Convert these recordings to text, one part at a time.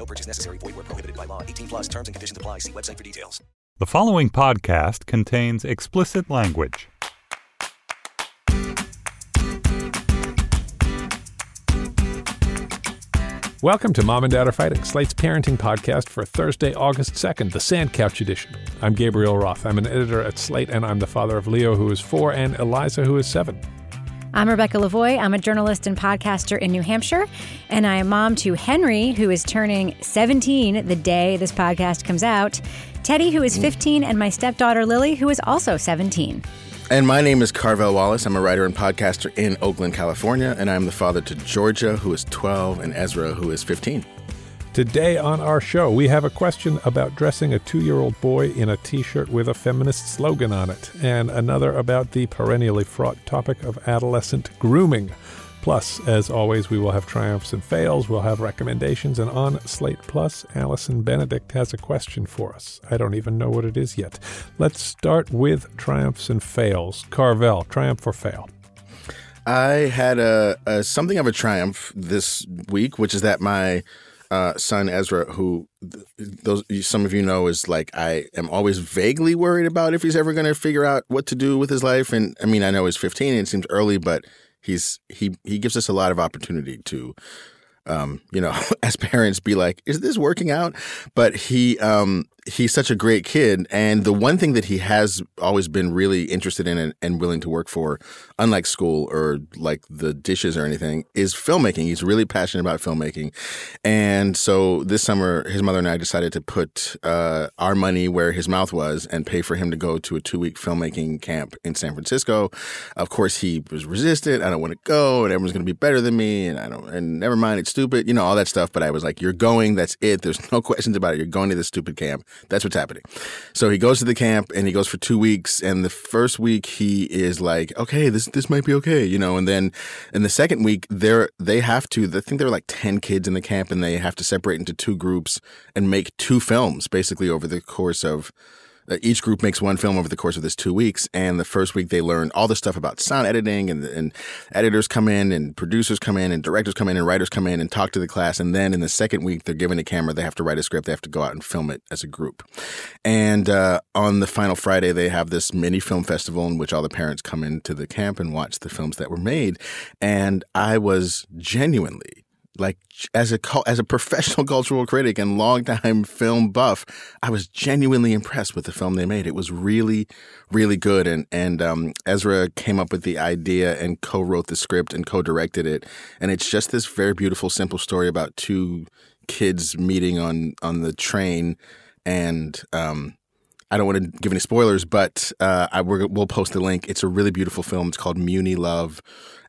No purchase necessary. Void where prohibited by law. 18 plus terms and conditions apply. See website for details. The following podcast contains explicit language. Welcome to Mom and Dad Are Fighting, Slate's parenting podcast for Thursday, August 2nd, the Sand Couch edition. I'm Gabriel Roth. I'm an editor at Slate, and I'm the father of Leo, who is four, and Eliza, who is seven. I'm Rebecca Lavoie. I'm a journalist and podcaster in New Hampshire, and I am mom to Henry, who is turning 17 the day this podcast comes out, Teddy, who is 15, and my stepdaughter Lily, who is also 17. And my name is Carvel Wallace. I'm a writer and podcaster in Oakland, California, and I'm the father to Georgia, who is 12, and Ezra, who is 15. Today on our show, we have a question about dressing a two year old boy in a t shirt with a feminist slogan on it, and another about the perennially fraught topic of adolescent grooming. Plus, as always, we will have triumphs and fails, we'll have recommendations, and on Slate Plus, Allison Benedikt has a question for us. I don't even know what it is yet. Let's start with triumphs and fails. Carvel, triumph or fail? I had a, a something of a triumph this week, which is that my uh, son Ezra, who th- those some of you know is like I am always vaguely worried about if he's ever going to figure out what to do with his life. And I mean, I know he's 15 and it seems early, but he's he he gives us a lot of opportunity to um, you know, as parents be like, is this working out? But he um he's such a great kid. And the one thing that he has always been really interested in and, and, willing to work for, unlike school or like the dishes or anything, is filmmaking. He's really passionate about filmmaking. And so this summer, his mother and I decided to put uh, our money where his mouth was and pay for him to go to a two week filmmaking camp in San Francisco. Of course, he was resistant. I don't want to go, and everyone's going to be better than me. And I don't, and never mind, it's stupid, you know, all that stuff. But I was like, you're going, that's it. There's no questions about it. You're going to this stupid camp. That's what's happening. So he goes to the camp and he goes for two weeks. And the first week he is like, okay, this this might be okay, you know. And then in the second week, they're they have to. I think there are like ten kids in the camp, and they have to separate into two groups and make two films basically over the course of each group makes one film over the course of this two weeks. And the first week they learn all the stuff about sound editing and, and editors come in and producers come in and directors come in and writers come in and talk to the class. And then in the second week, they're given a camera. They have to write a script. They have to go out and film it as a group. And uh, on the final Friday, they have this mini film festival in which all the parents come into the camp and watch the films that were made. And I was genuinely like as a as a professional cultural critic and longtime film buff, I was genuinely impressed with the film they made. It was really, really good. And and um, Ezra came up with the idea and co-wrote the script and co-directed it. And it's just this very beautiful, simple story about two kids meeting on on the train. And um, I don't want to give any spoilers, but uh, I, we'll post the link. It's a really beautiful film. It's called Muni Love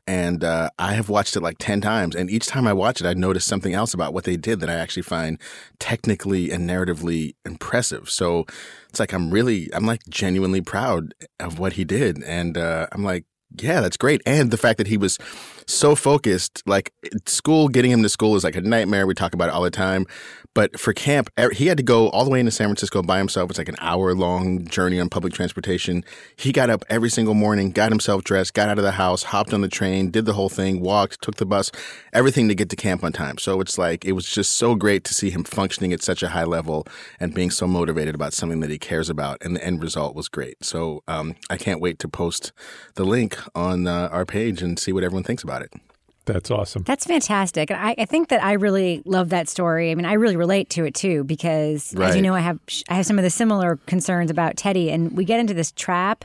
and uh, I have watched it like 10 times. And each time I watch it, I notice something else about what they did that I actually find technically and narratively impressive. So it's like I'm really, I'm like genuinely proud of what he did. And uh, I'm like, yeah, that's great. And the fact that he was so focused, like school, getting him to school is like a nightmare. We talk about it all the time. But for camp, he had to go all the way into San Francisco by himself. It's like an hour long journey on public transportation. He got up every single morning, got himself dressed, got out of the house, hopped on the train, did the whole thing, walked, took the bus, everything to get to camp on time. So it's like, it was just so great to see him functioning at such a high level and being so motivated about something that he cares about. And the end result was great. So um, I can't wait to post the link on uh, our page and see what everyone thinks about it. That's awesome. That's fantastic. And I, I, think that I really love that story. I mean, I really relate to it too because, right. as you know, I have I have some of the similar concerns about Teddy, and we get into this trap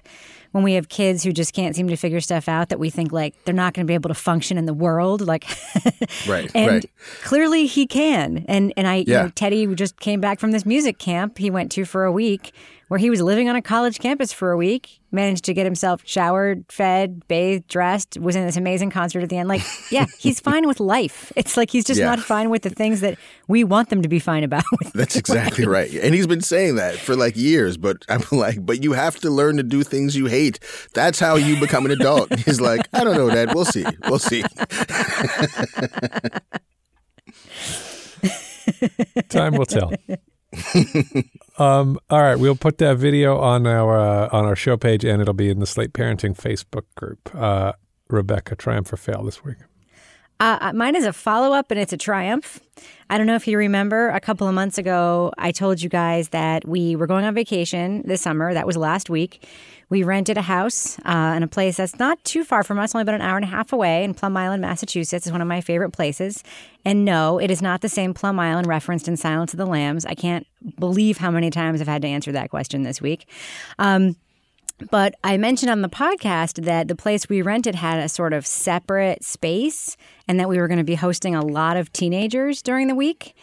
when we have kids who just can't seem to figure stuff out that we think like they're not going to be able to function in the world like Right, and right. clearly he can and and i you know teddy just came back from this music camp he went to for a week where he was living on a college campus for a week managed to get himself showered fed bathed dressed was in this amazing concert at the end like yeah he's fine with life it's like he's just Yeah. not fine with the things that we want them to be fine about That's exactly right. And he's been saying that for like years, but I'm like, but you have to learn to do things you hate. That's how you become an adult. He's like, I don't know, Dad. We'll see. We'll see. Time will tell. um, all right, we'll put that video on our uh, on our show page, and it'll be in the Slate Parenting Facebook group. Uh, Rebecca, triumph or fail this week? Uh, mine is a follow up and it's a triumph. I don't know if you remember a couple of months ago, I told you guys that we were going on vacation this summer. That was last week. We rented a house uh, in a place that's not too far from us, only about an hour and a half away in Plum Island, Massachusetts. is one of my favorite places. And no, it is not the same Plum Island referenced in Silence of the Lambs. I can't believe how many times I've had to answer that question this week. Um, but I mentioned on the podcast that the place we rented had a sort of separate space and that we were going to be hosting a lot of teenagers during the week.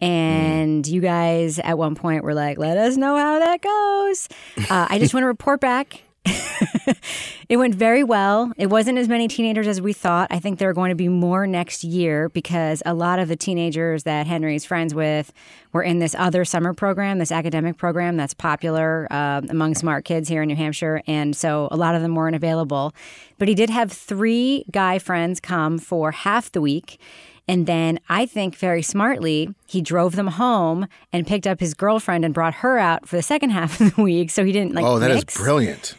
And you guys at one point were like, let us know how that goes. Uh, I just want to report back. it went very well. It wasn't as many teenagers as we thought. I think there are going to be more next year because a lot of the teenagers that Henry's friends with were in this other summer program, this academic program that's popular uh, among smart kids here in New Hampshire. And so a lot of them weren't available. But he did have three guy friends come for half the week. And then I think very smartly, he drove them home and picked up his girlfriend and brought her out for the second half of the week. So he didn't like oh, that is mix. brilliant.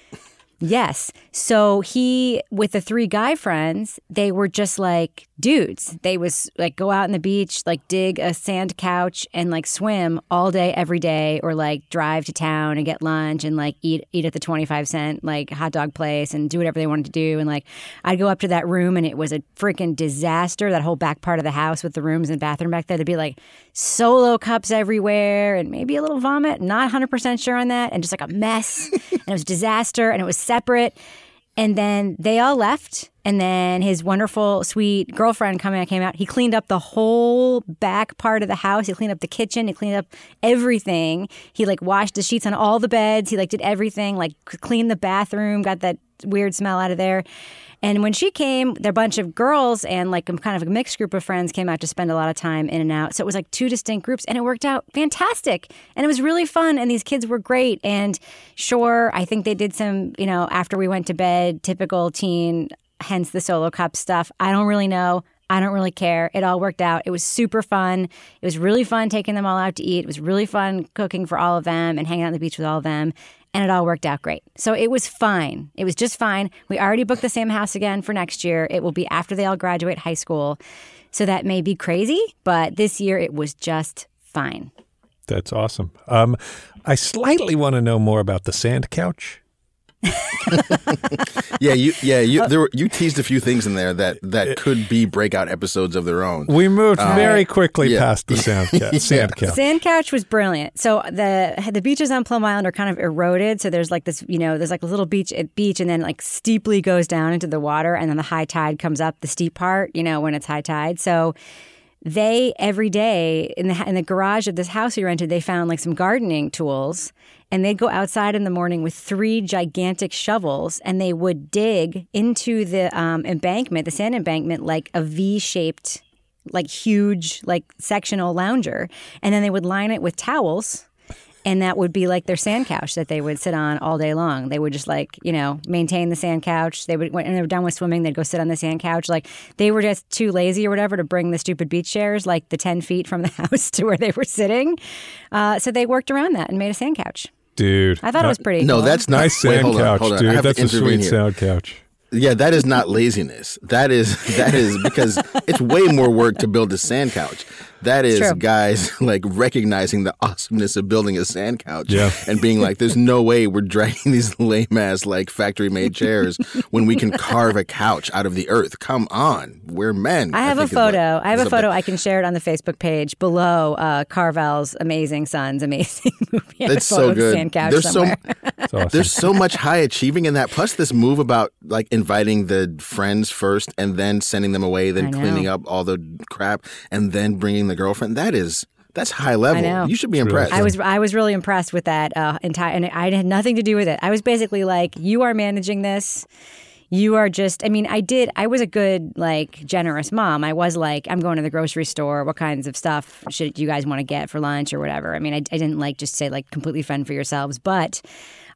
Yes. So he with the three guy friends, they were just like dudes. They was like go out on the beach, like dig a sand couch and like swim all day every day or like drive to town and get lunch and like eat eat at the 25 cent like hot dog place and do whatever they wanted to do. And like I'd go up to that room and it was a freaking disaster that whole back part of the house with the rooms and bathroom back there. To be like solo cups everywhere and maybe a little vomit, not 100% sure on that. And just like a mess. And it was disaster and it was separate and then they all left. And then his wonderful, sweet girlfriend coming came out. He cleaned up the whole back part of the house. He cleaned up the kitchen. He cleaned up everything. He like washed the sheets on all the beds. He like did everything. Like cleaned the bathroom. Got that weird smell out of there. And when she came, there a bunch of girls and like kind of a mixed group of friends came out to spend a lot of time in and out. So it was like two distinct groups and it worked out fantastic. And it was really fun. And these kids were great. And sure, I think they did some, you know, after we went to bed, typical teen, hence the solo cup stuff. I don't really know. I don't really care. It all worked out. It was super fun. It was really fun taking them all out to eat. It was really fun cooking for all of them and hanging out on the beach with all of them and it all worked out great. So it was fine. It was just fine. We already booked the same house again for next year. It will be after they all graduate high school. So that may be crazy, but this year it was just fine. That's awesome. Um, I slightly want to know more about the sand couch. Yeah, you yeah Uh, you there were, you teased a few things in there that that could be breakout episodes of their own. We moved very quickly yeah. past the sound ca- sand couch. Sand couch was brilliant. So the the beaches on Plum Island are kind of eroded. So there's like this, you know, there's like a little beach beach, and then like steeply goes down into the water, and then the high tide comes up the steep part. You know, when it's high tide. So they every day in the in the garage of this house we rented, they found like some gardening tools, and they'd go outside in the morning with three gigantic shovels, and they would dig into the um, embankment, the sand embankment, like a V shaped like huge like sectional lounger and then they would line it with towels and that would be like their sand couch that they would sit on all day long. They would just like, you know, maintain the sand couch. They would when they were done with swimming, they'd go sit on the sand couch. Like they were just too lazy or whatever to bring the stupid beach chairs like the 10 feet from the house to where they were sitting. Uh, so they worked around that and made a sand couch. Dude. I thought it was pretty No, cool. that's not Nice wait, sand hold on, couch, hold on. Dude. That's a sweet here. sound couch. Yeah, that is not laziness. That is that is because it's way more work to build a sand couch. That is true. guys like recognizing the awesomeness of building a sand couch Yeah. and being like, "There's no way we're dragging these lame ass like factory made chairs when we can carve a couch out of the earth. Come on, we're men." I have a think is what- photo. I have a photo. there. I can share it on the Facebook page below uh, Carvel's amazing son's amazing movie. I It's so good. Sand couch There's so somewhere. It's awesome. There's so much high achieving in that. Plus, this move about like inviting the friends first and then sending them away, I then know. cleaning up all the crap, and then bringing the girlfriend. That is that's high level. know. You should be really impressed. I was I was really impressed with that uh, entire, and I had nothing to do with it. I was basically like, "You are managing this. You are just." I mean, I did. I was a good, like, generous mom. I was like, "I'm going to the grocery store. What kinds of stuff should you guys want to get for lunch or whatever?" I mean, I, I didn't like just say like completely fend for yourselves, but.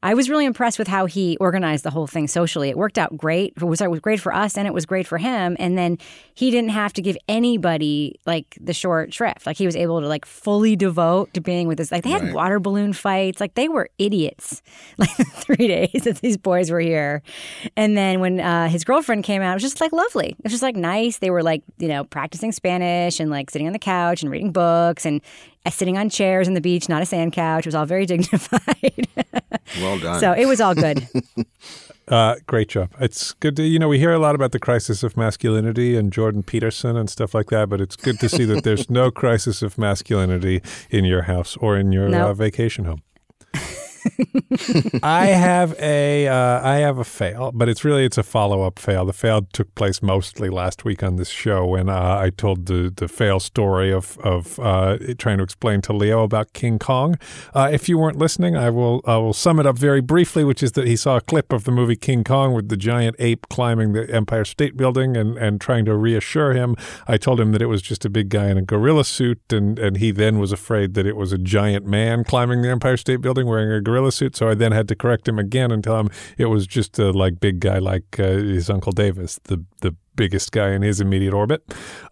I was really impressed with how he organized the whole thing socially. It worked out great. It was, it was great for us and it was great for him. And then he didn't have to give anybody like the short shrift. Like he was able to like fully devote to being with this. Like they had Right. water balloon fights. Like they were idiots. Like three days that these boys were here. And then when uh, his girlfriend came out, it was just like lovely. It was just like nice. They were like, you know, practicing Spanish and like sitting on the couch and reading books and sitting on chairs on the beach, not a sand couch. It was all very dignified. well done. so it was all good. Uh, great job. It's good to, you know, we hear a lot about the crisis of masculinity and Jordan Peterson and stuff like that, but it's good to see that there's no crisis of masculinity in your house or in your No. uh, vacation home. I have a uh, I have a fail, but it's really it's a follow up fail. The fail took place mostly last week on this show when uh, I told the the fail story of of uh, trying to explain to Leo about King Kong. Uh, if you weren't listening, I will I will sum it up very briefly, which is that he saw a clip of the movie King Kong with the giant ape climbing the Empire State Building and and trying to reassure him. I told him that it was just a big guy in a gorilla suit, and and he then was afraid that it was a giant man climbing the Empire State Building wearing a gorilla suit. So I then had to correct him again and tell him it was just a like big guy like uh, his uncle Davis, the the biggest guy in his immediate orbit.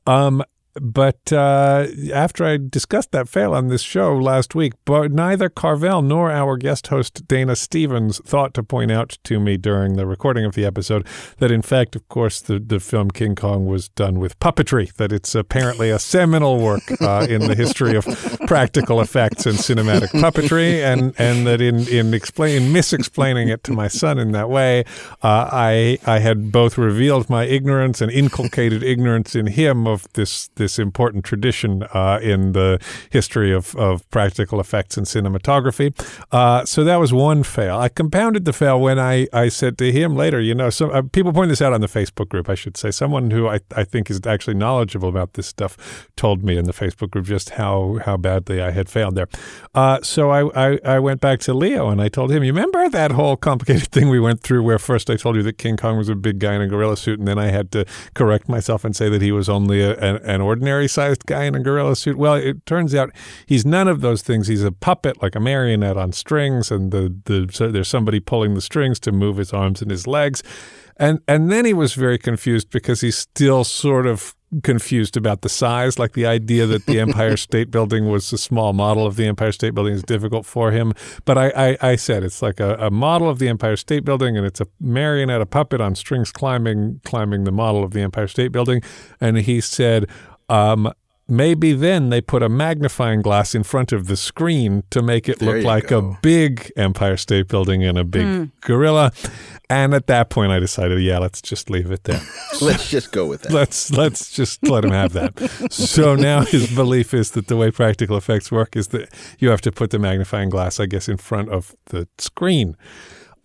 Um, but uh, after I discussed that fail on this show last week, but neither Carvel nor our guest host Dana Stevens thought to point out to me during the recording of the episode that, in fact, of course, the, the film King Kong was done with puppetry. That it's apparently a seminal work uh, in the history of practical effects and cinematic puppetry, and and that in in explain misexplaining it to my son in that way, uh, I I had both revealed my ignorance and inculcated ignorance in him of this this important tradition uh, in the history of, of practical effects and cinematography. Uh, so that was one fail. I compounded the fail when I, I said to him later, you know, so uh, people point this out on the Facebook group, I should say. Someone who I, I think is actually knowledgeable about this stuff told me in the Facebook group just how, how badly I had failed there. Uh, so I, I, I went back to Leo and I told him, you remember that whole complicated thing we went through where first I told you that King Kong was a big guy in a gorilla suit and then I had to correct myself and say that he was only a, an, an ordinary sized guy in a gorilla suit. Well, it turns out he's none of those things. He's a puppet, like a marionette on strings, and the, the so there's somebody pulling the strings to move his arms and his legs. And and then he was very confused because he's still sort of confused about the size, like the idea that the Empire State Building was a small model of the Empire State Building is difficult for him. But I, I, I said it's like a, a model of the Empire State Building, and it's a marionette, a puppet on strings climbing climbing the model of the Empire State Building. And he said, um, maybe then they put a magnifying glass in front of the screen to make it There look like go. a big Empire State Building and a big gorilla. And at that point, I decided, yeah, let's just leave it there. Let's just go with that. let's let's just let him have that. So now his belief is that the way practical effects work is that you have to put the magnifying glass, I guess, in front of the screen.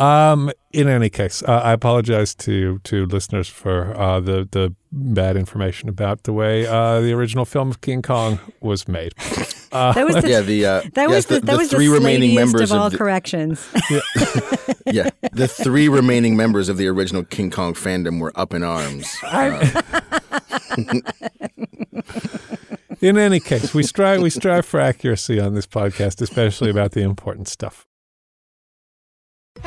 Um, in any case, uh, I apologize to to listeners for uh, the the bad information about the way uh, the original film of King Kong was made. That was the, yeah, the uh, that yes, was the, the, that was three the remaining members of all the, corrections. yeah, the three remaining members of the original King Kong fandom were up in arms. Uh, In any case, we strive we strive for accuracy on this podcast, especially about the important stuff.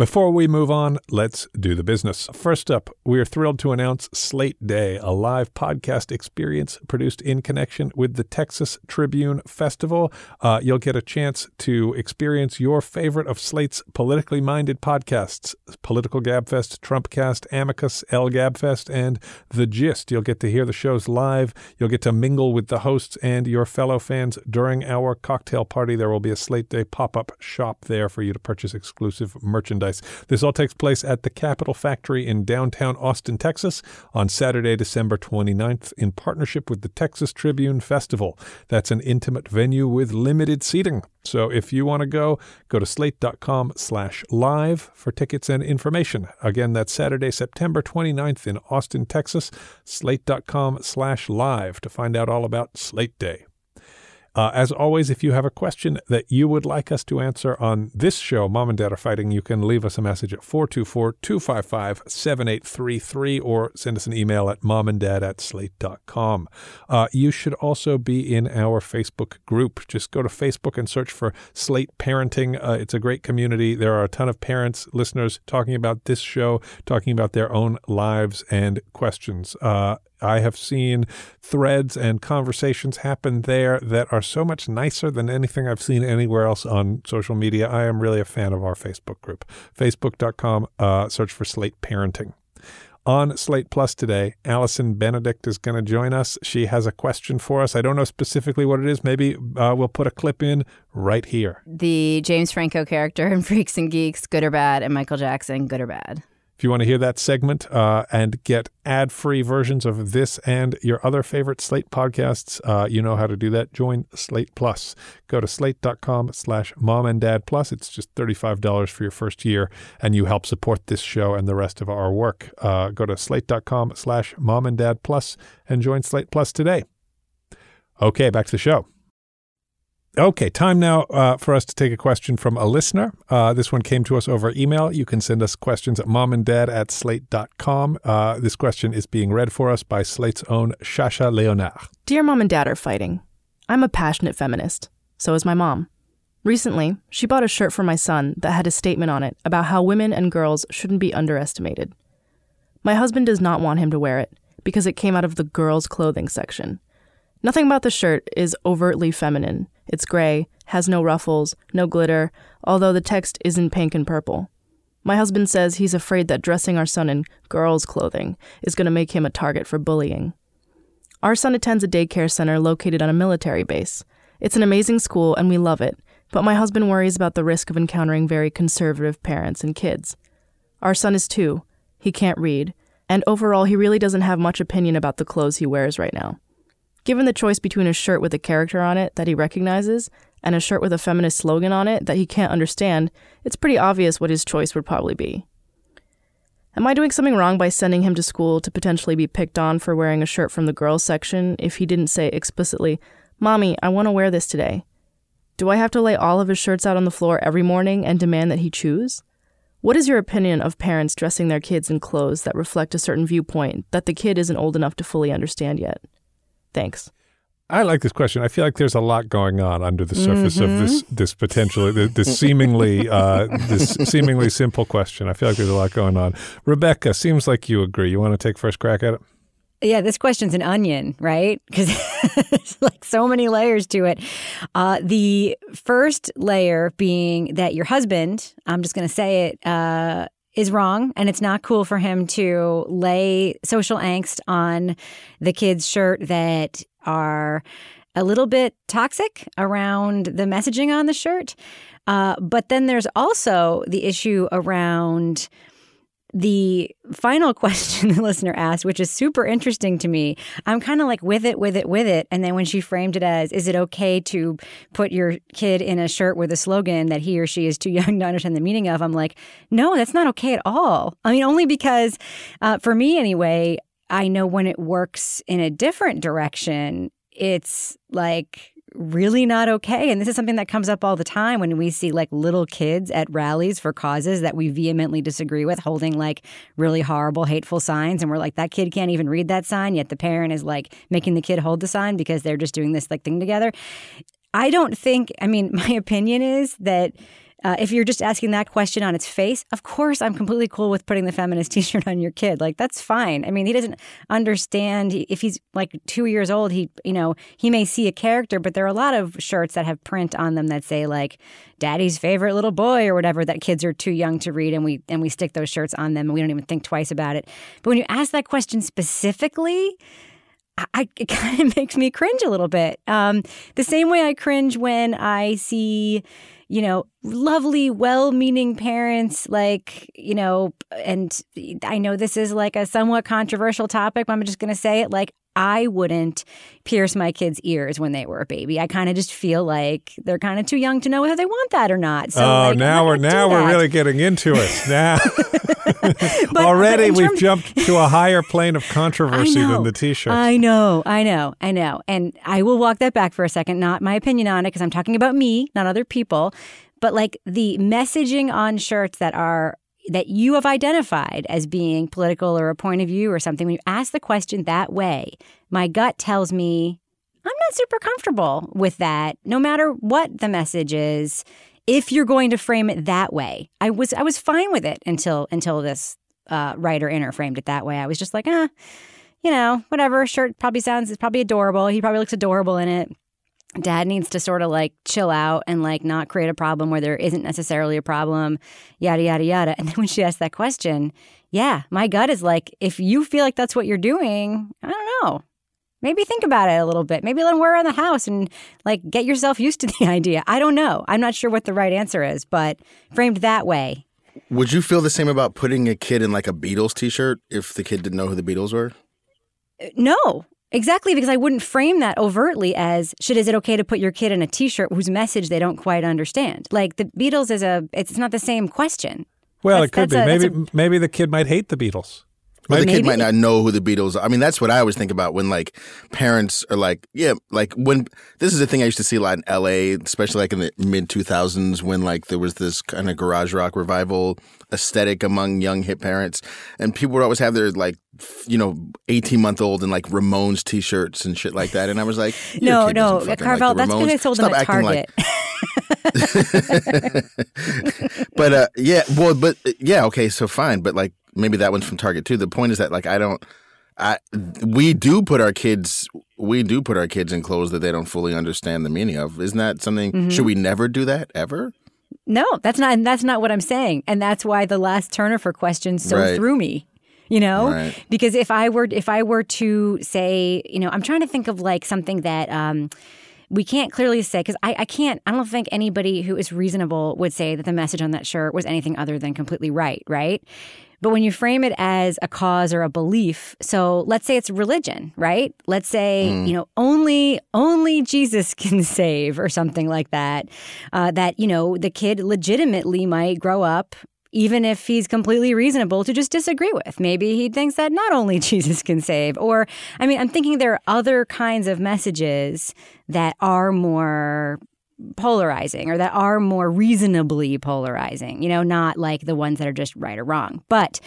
Before we move on, let's do the business. First up, we are thrilled to announce Slate Day, a live podcast experience produced in connection with the Texas Tribune Festival. Uh, you'll get a chance to experience your favorite of Slate's politically minded podcasts Political Gabfest, Trumpcast, Amicus, El Gabfest, and The Gist. You'll get to hear the shows live. You'll get to mingle with the hosts and your fellow fans during our cocktail party. There will be a Slate Day pop up shop there for you to purchase exclusive merchandise. This all takes place at the Capital Factory in downtown Austin, Texas on Saturday, December 29th in partnership with the Texas Tribune Festival. That's an intimate venue with limited seating. So if you want to go, go to slate.com slash live for tickets and information. Again, that's Saturday, September 29th in Austin, Texas, slate.com slash live to find out all about Slate Day. Uh, as always, if you have a question that you would like us to answer on this show, Mom and Dad Are Fighting, you can leave us a message at 424 255 7833 or send us an email at momanddad at slate.com. Uh, you should also be in our Facebook group. Just go to Facebook and search for Slate Parenting. Uh, it's a great community. There are a ton of parents, listeners talking about this show, talking about their own lives and questions. Uh, I have seen threads and conversations happen there that are so much nicer than anything I've seen anywhere else on social media. I am really a fan of our Facebook group. Facebook.com, uh, search for Slate Parenting. On Slate Plus today, Allison Benedikt is going to join us. She has a question for us. I don't know specifically what it is. Maybe uh, we'll put a clip in right here. The James Franco character in Freaks and Geeks, good or bad, and Michael Jackson, good or bad. If you want to hear that segment uh, and get ad free versions of this and your other favorite Slate podcasts, uh, you know how to do that. Join Slate Plus. Go to slate.com slash mom and dad plus. It's just $35 for your first year, and you help support this show and the rest of our work. Uh, go to slate.com slash mom and dad plus and join Slate Plus today. Okay, back to the show. Okay, time now uh, for us to take a question from a listener. Uh, this one came to us over email. You can send us questions at momanddad at slate.com. Uh, this question is being read for us by Slate's own Shasha Leonard. Dear Mom and Dad are fighting. I'm a passionate feminist. So is my mom. Recently, she bought a shirt for my son that had a statement on it about how women and girls shouldn't be underestimated. My husband does not want him to wear it because it came out of the girls' clothing section. Nothing about the shirt is overtly feminine. It's gray, has no ruffles, no glitter, although the text is in pink and purple. My husband says he's afraid that dressing our son in girls' clothing is going to make him a target for bullying. Our son attends a daycare center located on a military base. It's an amazing school and we love it, but my husband worries about the risk of encountering very conservative parents and kids. Our son is two, he can't read, and overall, he really doesn't have much opinion about the clothes he wears right now. Given the choice between a shirt with a character on it that he recognizes and a shirt with a feminist slogan on it that he can't understand, it's pretty obvious what his choice would probably be. Am I doing something wrong by sending him to school to potentially be picked on for wearing a shirt from the girls section if he didn't say explicitly, Mommy, I want to wear this today? Do I have to lay all of his shirts out on the floor every morning and demand that he choose? What is your opinion of parents dressing their kids in clothes that reflect a certain viewpoint that the kid isn't old enough to fully understand yet? Thanks. I like this question. I feel like there's a lot going on under the surface Mm-hmm. of this this potentially this seemingly uh, this seemingly simple question. I feel like there's a lot going on. Rebecca, seems like you agree. You want to take first crack at it? Yeah, this question's an onion, right? Because there's like so many layers to it. Uh, the first layer being that your husband, I'm just going to say it, uh, is wrong, and it's not cool for him to lay social angst on the kid's shirt that are a little bit toxic around the messaging on the shirt. Uh, but then there's also the issue around the final question the listener asked, which is super interesting to me. I'm kind of like with it, with it, with it. And then when she framed it as, is it okay to put your kid in a shirt with a slogan that he or she is too young to understand the meaning of? I'm like, no, that's not okay at all. I mean, only because uh, for me anyway, I know when it works in a different direction, it's like really not okay. And this is something that comes up all the time when we see like little kids at rallies for causes that we vehemently disagree with holding like really horrible, hateful signs. And we're like, that kid can't even read that sign, yet the parent is like making the kid hold the sign because they're just doing this like thing together. I don't think, I mean, my opinion is that uh, if you're just asking that question on its face, of course, I'm completely cool with putting the feminist t shirt on your kid. Like, that's fine. I mean, he doesn't understand. If he's like two years old, he, you know, he may see a character, but there are a lot of shirts that have print on them that say, like, daddy's favorite little boy or whatever that kids are too young to read. And we, and we stick those shirts on them and we don't even think twice about it. But when you ask that question specifically, I, it kind of makes me cringe a little bit. Um, the same way I cringe when I see, you know, lovely, well meaning parents, like, you know, and I know this is like a somewhat controversial topic, but I'm just going to say it like, I wouldn't pierce my kids' ears when they were a baby. I kind of just feel like they're kind of too young to know whether they want that or not. So, oh, like, now we're now we're really getting into it. Now already but we've terms- jumped to a higher plane of controversy know, than the t-shirts. I know, I know, I know. And I will walk that back for a second, not my opinion on it, because I'm talking about me, not other people. But like the messaging on shirts that are that you have identified as being political or a point of view or something, when you ask the question that way, my gut tells me I'm not super comfortable with that, no matter what the message is. If you're going to frame it that way, I was I was fine with it until until this uh, writer inner framed it that way. I was just like, ah, you know, whatever. Shirt probably sounds it's probably adorable. He probably looks adorable in it. Dad needs to sort of like chill out and like not create a problem where there isn't necessarily a problem, yada yada yada. And then when she asked that question, yeah, my gut is like, if you feel like that's what you're doing, I don't know. Maybe think about it a little bit. Maybe let him wear around the house and like get yourself used to the idea. I don't know. I'm not sure what the right answer is, but framed that way, Would you feel the same about putting a kid in like a Beatles T-shirt if the kid didn't know who the Beatles were? Uh, no, exactly, because I wouldn't frame that overtly as should is it okay to put your kid in a T-shirt whose message they don't quite understand? Like the Beatles is a it's not the same question. well, That's- it could be. a- maybe maybe the kid might hate the Beatles. Or the kid might not know who the Beatles are. I mean, that's what I always think about when like parents are like, yeah, like when this is a thing I used to see a lot in LA, especially like in the mid 2000s when like there was this kind of garage rock revival aesthetic among young hip parents. And people would always have their like, you know, 18 month old and like Ramones t shirts and shit like that. And I was like, No, no, Carvel, like that's because I sold Stop them at acting like- Target. but uh, yeah, well, but uh, yeah, okay, so fine, but like maybe that one's from Target too. The point is that like I don't, I we do put our kids, we do put our kids in clothes that they don't fully understand the meaning of. Isn't that something? Mm-hmm. Should we never do that ever? no, that's not and that's not what I'm saying. And that's why the last Turner for question so Right. threw me. You know? Right. Because if I were if I were to say, you know, I'm trying to think of like something that um we can't clearly say because I, I can't i don't think anybody who is reasonable would say that the message on that shirt was anything other than completely right right but when you frame it as a cause or a belief so let's say it's religion right let's say you know only only jesus can save or something like that uh, that you know the kid legitimately might grow up even if he's completely reasonable to just disagree with. Maybe he thinks that not only Jesus can save, or, I mean, I'm thinking there are other kinds of messages that are more polarizing or that are more reasonably polarizing, you know, not like the ones that are just right or wrong. But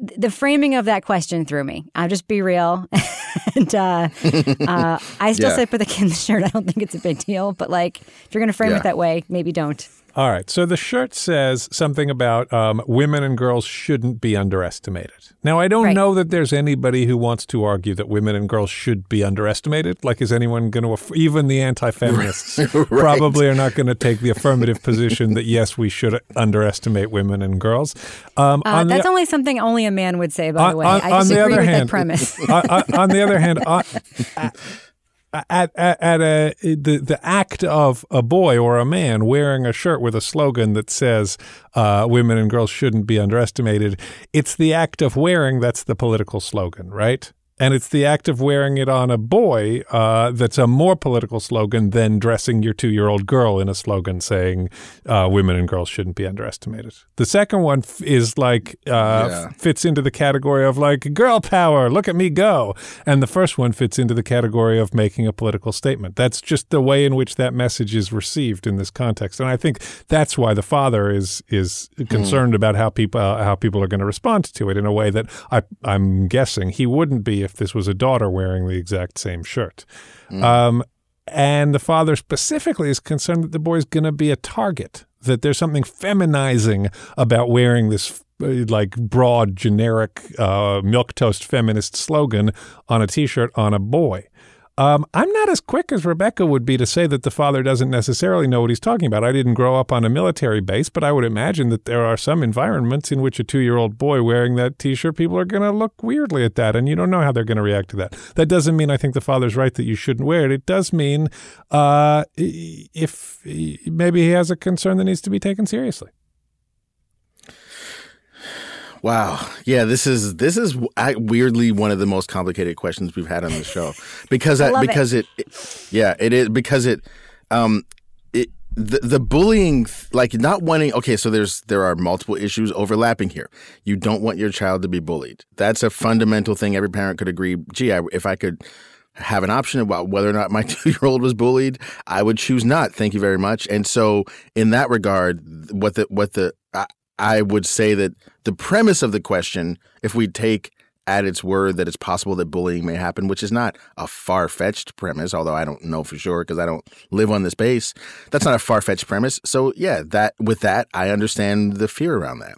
the framing of that question threw me. I'll just be real. and uh, uh, I still Yeah. say put the kid in the shirt. I don't think it's a big deal. But like, if you're going to frame Yeah. it that way, maybe don't. All right. So the shirt says something about um, women and girls shouldn't be underestimated. Now, I don't Right. know that there's anybody who wants to argue that women and girls should be underestimated. Like, is anyone going to, even the anti feminists probably are not going to take the affirmative position that, yes, we should underestimate women and girls. Um, Uh, on the- that's only something only a man would say, by the way. I on the disagree other with hand, that premise. on, on- on the other hand, on, at, at, at a the the act of a boy or a man wearing a shirt with a slogan that says uh, "Women and girls shouldn't be underestimated," it's the act of wearing that's the political slogan, right? And it's the act of wearing it on a boy uh, that's a more political slogan than dressing your two year old girl in a slogan saying uh, women and girls shouldn't be underestimated. The second one f- is like, uh, Yeah. f- fits into the category of like girl power, look at me go. And the first one fits into the category of making a political statement. That's just the way in which that message is received in this context. And I think that's why the father is is concerned about how people uh, how people are going to respond to it in a way that I, I'm guessing he wouldn't be if this was a daughter wearing the exact same shirt. Um, and the father specifically is concerned that the boy's going to be a target, that there's something feminizing about wearing this uh, like broad, generic uh, milquetoast feminist slogan on a t-shirt on a boy. Um, I'm not as quick as Rebecca would be to say that the father doesn't necessarily know what he's talking about. I didn't grow up on a military base, but I would imagine that there are some environments in which a two year old boy wearing that t shirt, people are going to look weirdly at that, and you don't know how they're going to react to that. That doesn't mean I think the father's right that you shouldn't wear it. It does mean uh, if maybe he has a concern that needs to be taken seriously. Wow. Yeah, this is this is I, weirdly one of the most complicated questions we've had on the show because I I love it. because it. it yeah, it is because it um it the, the bullying like not wanting okay so there's there are multiple issues overlapping here you don't want your child to be bullied that's a fundamental thing every parent could agree gee I, if i could have an option about whether or not my two year old was bullied i would choose not thank you very much and so in that regard what the what the I, would say that the premise of the question if we take at its word that it's possible that bullying may happen, which is not a far fetched premise, although I don't know for sure because I don't live on this base. That's not a far fetched premise. So yeah, that with that, I understand the fear around that.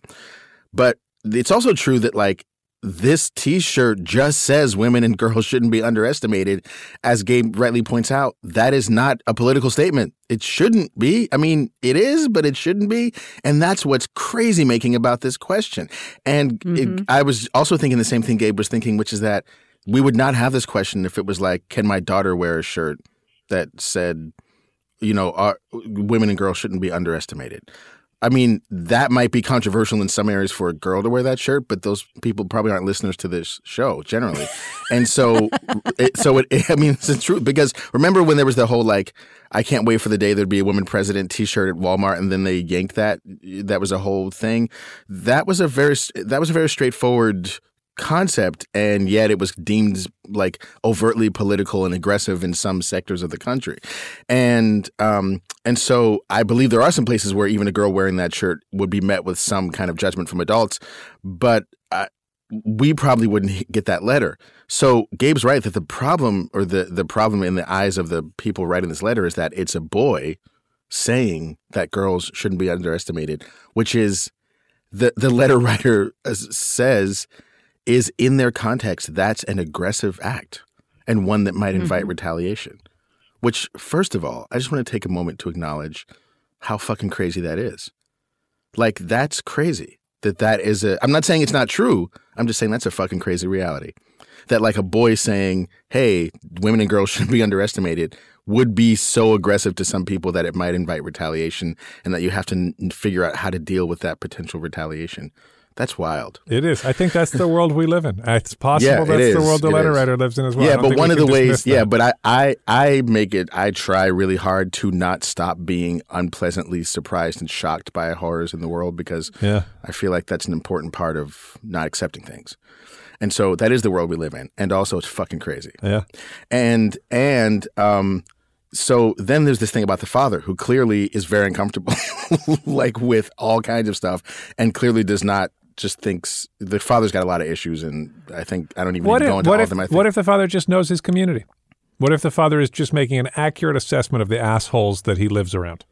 But it's also true that like this t-shirt just says women and girls shouldn't be underestimated. As gabe rightly points out that is not a political statement. It shouldn't be. I mean it is but it shouldn't be. And that's what's crazy making about this question. And it, mm-hmm. i was also thinking the same thing gabe was thinking which is that we would not have this question if it was like can my daughter wear a shirt that said you know are, women and girls shouldn't be underestimated I mean, that might be controversial in some areas for a girl to wear that shirt, but those people probably aren't listeners to this show generally. And so, it, so it, I mean, it's the truth because remember when there was the whole like, I can't wait for the day there'd be a woman president T-shirt at Walmart, and then they yanked that. That was a whole thing. That was a very that was a very straightforward concept, and yet it was deemed like overtly political and aggressive in some sectors of the country. And um, and so I believe there are some places where even a girl wearing that shirt would be met with some kind of judgment from adults, but I, we probably wouldn't get that letter. So Gabe's right that the problem or the the problem in the eyes of the people writing this letter is that it's a boy saying that girls shouldn't be underestimated, which is the the letter writer uh, says is in their context that's an aggressive act and one that might invite mm-hmm. retaliation. Which first of all, I just want to take a moment to acknowledge how fucking crazy that is. Like that's crazy that that is a I'm not saying it's not true. I'm just saying that's a fucking crazy reality. That like a boy saying, "Hey, women and girls shouldn't be underestimated," would be so aggressive to some people that it might invite retaliation and that you have to n- figure out how to deal with that potential retaliation. That's wild. It is. I think that's the world we live in. It's possible Yeah, it that's the world the It letter is. writer lives in as well. Yeah, but one of the ways, yeah, but I, I, I make it. I try really hard to not stop being unpleasantly surprised and shocked by horrors in the world because Yeah. I feel like that's an important part of not accepting things. And so that is the world we live in, and also it's fucking crazy. Yeah. And and um, so then there's this thing about the father who clearly is very uncomfortable, like with all kinds of stuff, and clearly does not just thinks the father's got a lot of issues, and I think I don't even What need to go into what, all if, of them. I think. what if the father just knows his community? What if the father is just making an accurate assessment of the assholes that he lives around?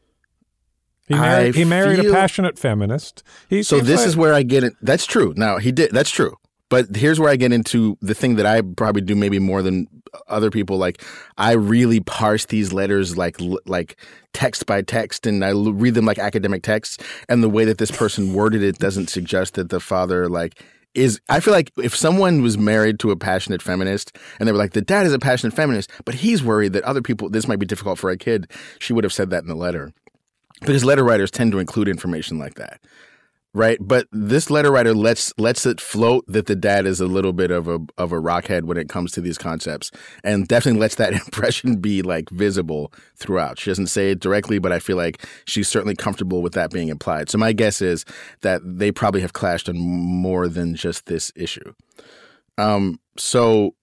He married, he married a passionate feminist. He So this like- is where I get it. That's true. Now he did. That's true. But here's where I get into the thing that I probably do maybe more than other people. Like I really parse these letters like like text by text, and I read them like academic texts. And the way that this person worded it doesn't suggest that the father like is. I feel like if someone was married to a passionate feminist, and they were like, the dad is a passionate feminist, but he's worried that other people this might be difficult for a kid, she would have said that in the letter because letter writers tend to include information like that right? But this letter writer lets lets it float that the dad is a little bit of a of a rockhead when it comes to these concepts, and definitely lets that impression be like visible throughout. She doesn't say it directly, but I feel like she's certainly comfortable with that being implied. So my guess is that they probably have clashed on more than just this issue. Um, so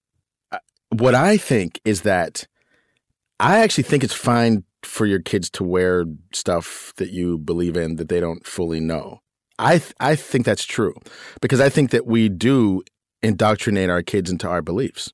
uh, what I think is that I actually think it's fine for your kids to wear stuff that you believe in that they don't fully know. I th- I think that's true because I think that we do indoctrinate our kids into our beliefs.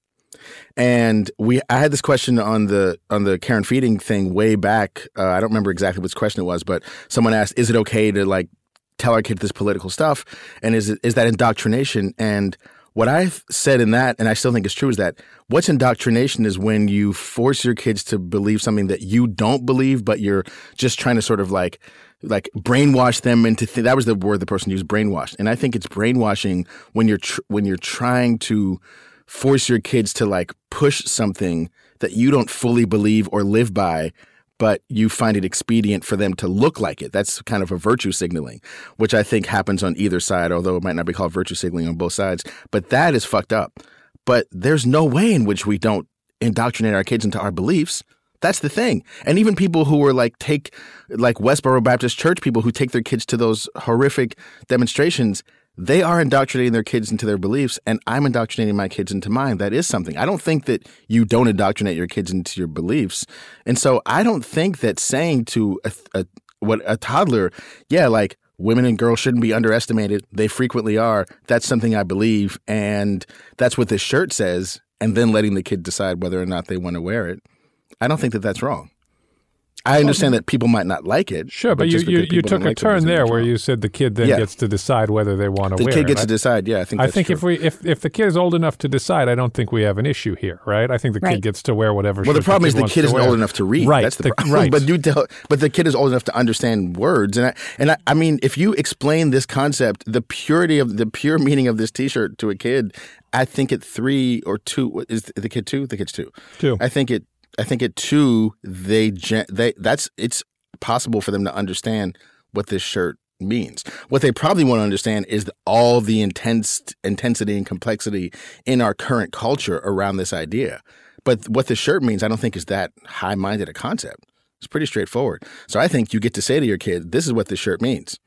And we I had this question on the on the Care and Feeding thing way back. Uh, I don't remember exactly which question it was, but someone asked, "Is it okay to like tell our kid this political stuff? And is it, is that indoctrination?" And what I've said in that, and I still think is true, is that what's indoctrination is when you force your kids to believe something that you don't believe, but you're just trying to sort of like like brainwash them into th- that was the word the person used brainwashed. And i think it's brainwashing when you're tr- when you're trying to force your kids to like push something that you don't fully believe or live by but you find it expedient for them to look like it. That's kind of a virtue signaling which i think happens on either side although it might not be called virtue signaling on both sides but that is fucked up. But there's no way in which we don't indoctrinate our kids into our beliefs. That's the thing. And even people who were like take like Westboro Baptist Church people who take their kids to those horrific demonstrations, they are indoctrinating their kids into their beliefs and I'm indoctrinating my kids into mine. That is something. I don't think that you don't indoctrinate your kids into your beliefs. And so I don't think that saying to a, a what a toddler, yeah, like women and girls shouldn't be underestimated. They frequently are. That's something I believe and that's what this shirt says and then letting the kid decide whether or not they want to wear it. I don't think that that's wrong. I understand that people might not like it. Sure, but, you, you, you took a like turn there where you said the kid then yeah. gets to decide whether they want to the wear kid it. gets right? to decide. Yeah, I think. I that's think true. if we if if the kid is old enough to decide, I don't think we have an issue here, right? I think the Right. kid gets to wear whatever. Well, the shirt problem is the kid isn't old enough to read. Right, That's the, the- problem. right. But you tell, but the kid is old enough to understand words, and I, and I, I mean, if you explain this concept, the purity of the pure meaning of this T-shirt to a kid, I think at three or two what is the kid two? The kid's two. Two. I think it. I think at two, they they that's it's possible for them to understand what this shirt means. What they probably want to understand is all the intense intensity and complexity in our current culture around this idea. But what the shirt means, I don't think is that high minded a concept. It's pretty straightforward. So I think you get to say to your kid, "This is what this shirt means."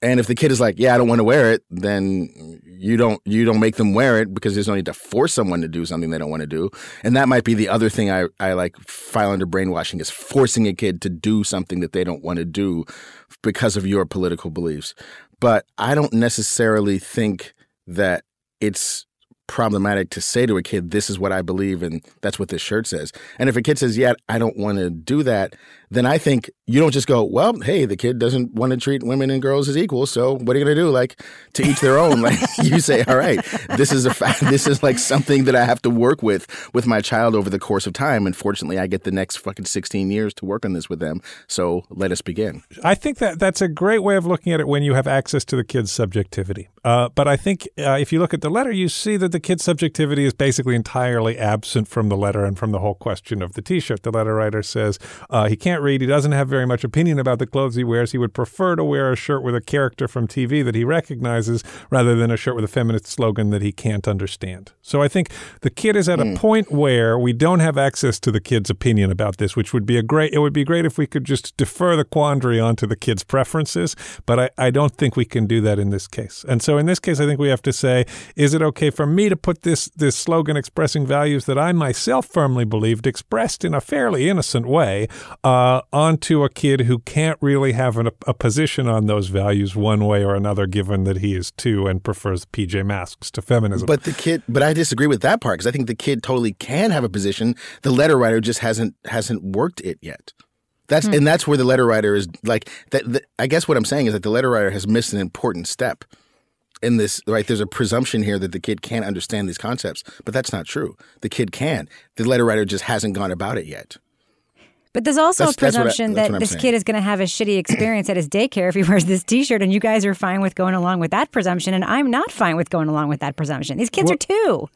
And if the kid is like, "Yeah, I don't want to wear it," then you don't you don't make them wear it because there's no need to force someone to do something they don't want to do. And that might be the other thing I I like file under brainwashing is forcing a kid to do something that they don't want to do because of your political beliefs. But I don't necessarily think that it's problematic to say to a kid, this is what I believe and that's what this shirt says. And if a kid says, yeah, I don't want to do that, then I think you don't just go, well, hey, the kid doesn't want to treat women and girls as equal. So what are you going to do? Like to each their own. like you say, all right, this is a fact. This is like something that I have to work with with my child over the course of time. And fortunately, I get the next fucking 16 years to work on this with them. So let us begin. I think that that's a great way of looking at it when you have access to the kid's subjectivity. Uh, but I think uh, if you look at the letter, you see that the kid's subjectivity is basically entirely absent from the letter and from the whole question of the T-shirt. The letter writer says uh, he can't read. He doesn't have very much opinion about the clothes he wears. He would prefer to wear a shirt with a character from TV that he recognizes rather than a shirt with a feminist slogan that he can't understand. So I think the kid is at a point where we don't have access to the kid's opinion about this, which would be a great. It would be great if we could just defer the quandary onto the kid's preferences, but I, I don't think we can do that in this case. And so in this case, I think we have to say, is it okay for me to put this this slogan expressing values that I myself firmly believed, expressed in a fairly innocent way, uh, Uh, onto a kid who can't really have an, a position on those values one way or another, given that he is two and prefers PJ Masks to feminism. But the kid, but I disagree with that part because I think the kid totally can have a position. The letter writer just hasn't hasn't worked it yet. That's hmm. and that's where the letter writer is like that. The, I guess what I'm saying is that the letter writer has missed an important step in this. Right? There's a presumption here that the kid can't understand these concepts, but that's not true. The kid can. The letter writer just hasn't gone about it yet. But there's also That's- a that's what I- presumption that this saying. kid is going to have a shitty experience at his daycare if he wears this T-shirt, and you guys are fine with going along with that presumption, and I'm not fine with going along with that presumption. These kids are two.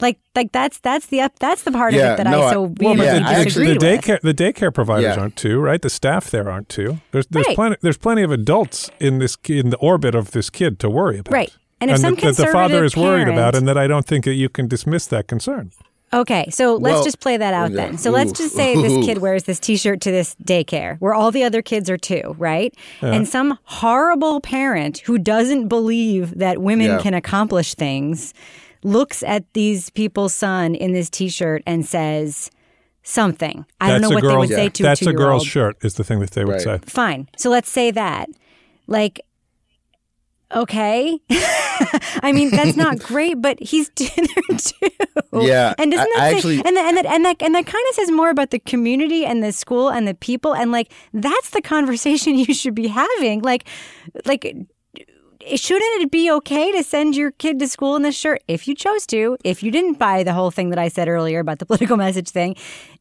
Like like that's that's the up that's the part of it that no, I I- so well, vehemently yeah, I the, disagree with. daycare the daycare providers Yeah. aren't too, right? The staff there aren't too. There's there's Right. plenty there's plenty of adults in this in the orbit of this kid to worry about. Right. And if some that, that the father conservative is worried about, and that I don't think that you can dismiss that concern. Okay, so let's Well, just play that out yeah. then. So let's just say this kid wears this T-shirt to this daycare, where all the other kids are too, right? And some horrible parent who doesn't believe that women Yeah. can accomplish things looks at these people's son in this T-shirt and says something. I don't know a what they girl's, would say to That's a a girl's shirt is the thing that they would Right. say. Fine. So let's say that. Like, okay. I mean, that's not great, but he's dinner too. Yeah, And doesn't that I say, actually- and that, and that, and that, and that kind of says more about the community and the school and the people. And like, that's the conversation you should be having. Like, like, shouldn't it be okay to send your kid to school in this shirt if you chose to, if you didn't buy the whole thing that I said earlier about the political message thing?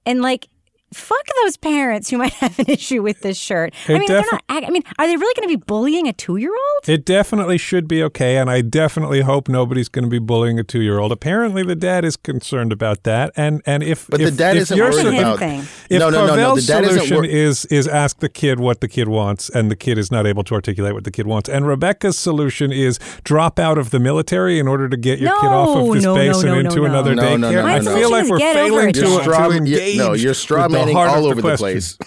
And like, fuck those parents who might have an issue with this shirt. I It mean, they're not, I mean, are they really going to be bullying a two year old? It definitely should be okay, and I definitely hope nobody's going to be bullying a two-year-old. Apparently, the dad is concerned about that, and and if But if, the dad if isn't your worried him about. thing. If no, no, no, no. Carvel's The dad solution wor- is is ask the kid what the kid wants, and the kid is not able to articulate what the kid wants. And Rebecca's solution is drop out of the military in order to get your kid off of this no, base no, and no, into no, no. another No, no, daycare. no, no, I no. feel like My we're solution is get over failing it, to, John. You're straw, to engage. no, you're straw manning all over the, question. place.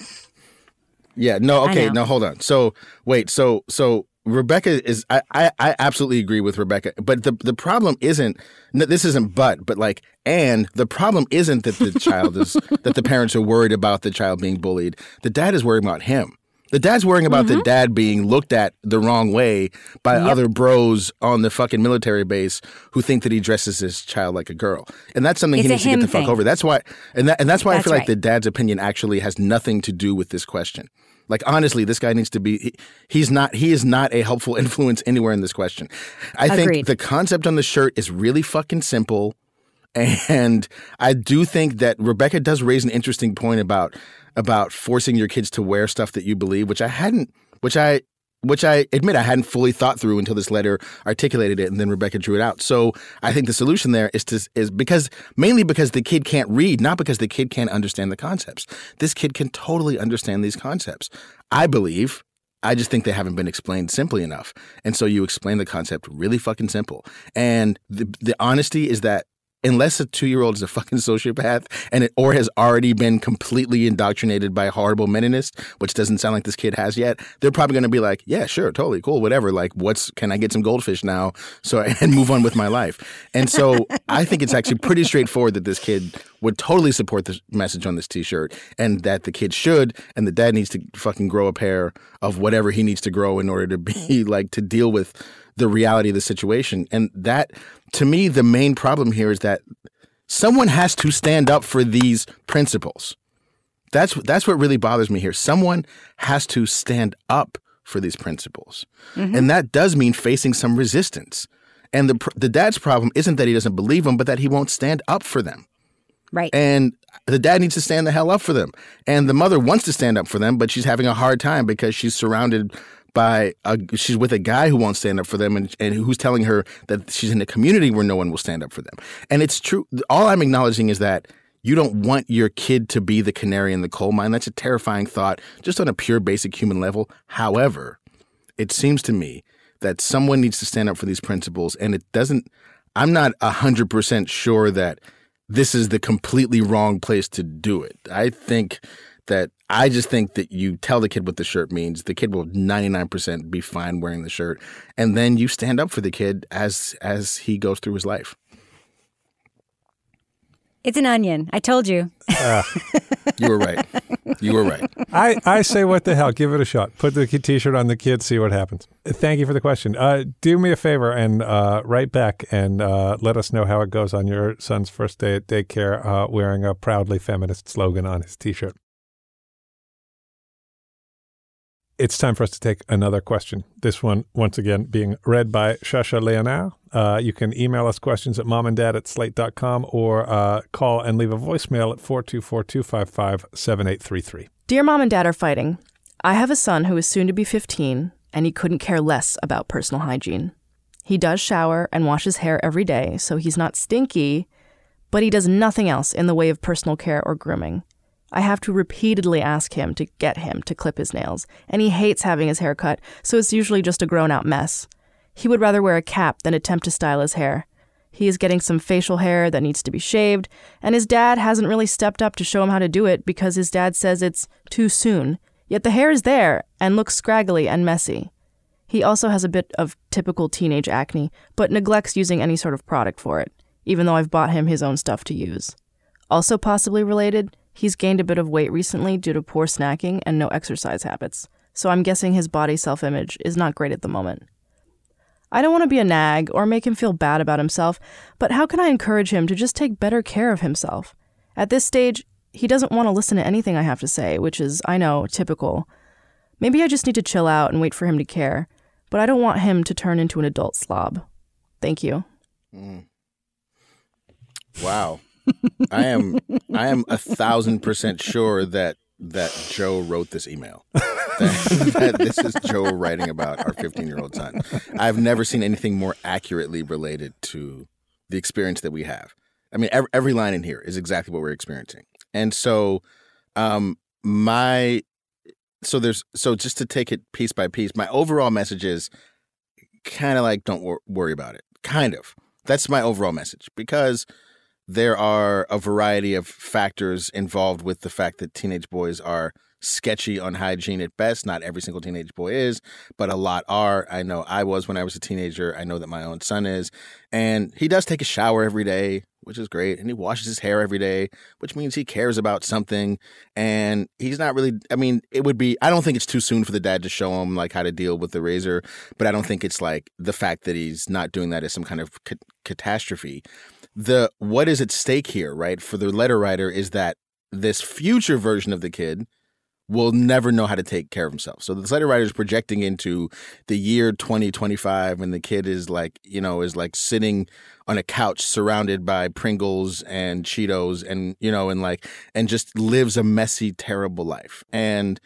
yeah, no, okay, know. no, hold on. So wait, so so Rebecca is I, I I absolutely agree with Rebecca, but the the problem isn't no, this isn't but but like and the problem isn't that the child is that the parents are worried about the child being bullied. The dad is worried about him. The dad's worrying about Mm-hmm. the dad being looked at the wrong way by other bros on the fucking military base who think that he dresses his child like a girl, and that's something It's he needs to get the fuck over. That's why, and that, and that's why I That's feel like the dad's opinion actually has nothing to do with this question. Like honestly, this guy needs to be. He, he's not. He is not a helpful influence anywhere in this question. I think the concept on the shirt is really fucking simple, and I do think that Rebecca does raise an interesting point about about forcing your kids to wear stuff that you believe, which I hadn't, which I. Which I admit I hadn't fully thought through until this letter articulated it, and then Rebecca drew it out. So I think the solution there is to is because mainly because the kid can't read, not because the kid can't understand the concepts. This kid can totally understand these concepts. I believe. I just think they haven't been explained simply enough. And so you explain the concept really fucking simple. And the the honesty is that unless a two year old is a fucking sociopath and it or has already been completely indoctrinated by horrible meninist, which doesn't sound like this kid has yet, they're probably gonna be like, Yeah, sure, totally, cool, whatever. Like, what's can I get some goldfish now? So and move on with my life. And so I think it's actually pretty straightforward that this kid would totally support the message on this t-shirt and that the kid should and the dad needs to fucking grow a pair of whatever he needs to grow in order to be like to deal with the reality of the situation. And that to me the main problem here is that someone has to stand up for these principles. That's that's what really bothers me here. Someone has to stand up for these principles. Mm-hmm. And that does mean facing some resistance. And the the dad's problem isn't that he doesn't believe them but that he won't stand up for them. Right. and the dad needs to stand the hell up for them. And the mother wants to stand up for them, but she's having a hard time because she's surrounded by a, she's with a guy who won't stand up for them and, and who's telling her that she's in a community where no one will stand up for them. And it's true. All I'm acknowledging is that you don't want your kid to be the canary in the coal mine. That's a terrifying thought, just on a pure basic human level. However, it seems to me that someone needs to stand up for these principles and it doesn't i'm not 100% sure that this is the completely wrong place to do it i think that i just think that you tell the kid what the shirt means the kid will 99% be fine wearing the shirt and then you stand up for the kid as as he goes through his life it's an onion. I told you. you were right you were right I, I say, what the hell? Give it a shot. Put the t shirt on the kid, see what happens. Thank you for the question. Uh, do me a favor and uh, write back and uh, let us know how it goes on your son's first day at daycare uh, wearing a proudly feminist slogan on his t shirt. It's time for us to take another question. This one, once again, being read by Shasha Leonard. Uh, you can email us questions at momanddad at slate.com or uh, call and leave a voicemail at 424 255 7833. Dear Mom and Dad are fighting. I have a son who is soon to be 15, and he couldn't care less about personal hygiene. He does shower and wash his hair every day, so he's not stinky, but he does nothing else in the way of personal care or grooming. I have to repeatedly ask him to get him to clip his nails, and he hates having his hair cut, so it's usually just a grown out mess. He would rather wear a cap than attempt to style his hair. He is getting some facial hair that needs to be shaved, and his dad hasn't really stepped up to show him how to do it because his dad says it's too soon. Yet the hair is there and looks scraggly and messy. He also has a bit of typical teenage acne, but neglects using any sort of product for it, even though I've bought him his own stuff to use. Also, possibly related, He's gained a bit of weight recently due to poor snacking and no exercise habits, so I'm guessing his body self image is not great at the moment. I don't want to be a nag or make him feel bad about himself, but how can I encourage him to just take better care of himself? At this stage, he doesn't want to listen to anything I have to say, which is, I know, typical. Maybe I just need to chill out and wait for him to care, but I don't want him to turn into an adult slob. Thank you. Mm. Wow. I am I am a thousand percent sure that that Joe wrote this email. that, that this is Joe writing about our 15 year old son. I've never seen anything more accurately related to the experience that we have. I mean, every, every line in here is exactly what we're experiencing. And so, um, my so there's so just to take it piece by piece, my overall message is kind of like don't wor- worry about it. Kind of. That's my overall message because there are a variety of factors involved with the fact that teenage boys are sketchy on hygiene at best. Not every single teenage boy is, but a lot are. I know I was when I was a teenager. I know that my own son is. And he does take a shower every day, which is great. And he washes his hair every day, which means he cares about something. And he's not really, I mean, it would be, I don't think it's too soon for the dad to show him like how to deal with the razor, but I don't think it's like the fact that he's not doing that is some kind of ca- catastrophe the what is at stake here, right, for the letter writer is that this future version of the kid will never know how to take care of himself. So the letter writer is projecting into the year 2025 when the kid is like, you know, is like sitting on a couch surrounded by Pringles and Cheetos and, you know, and like, and just lives a messy, terrible life. And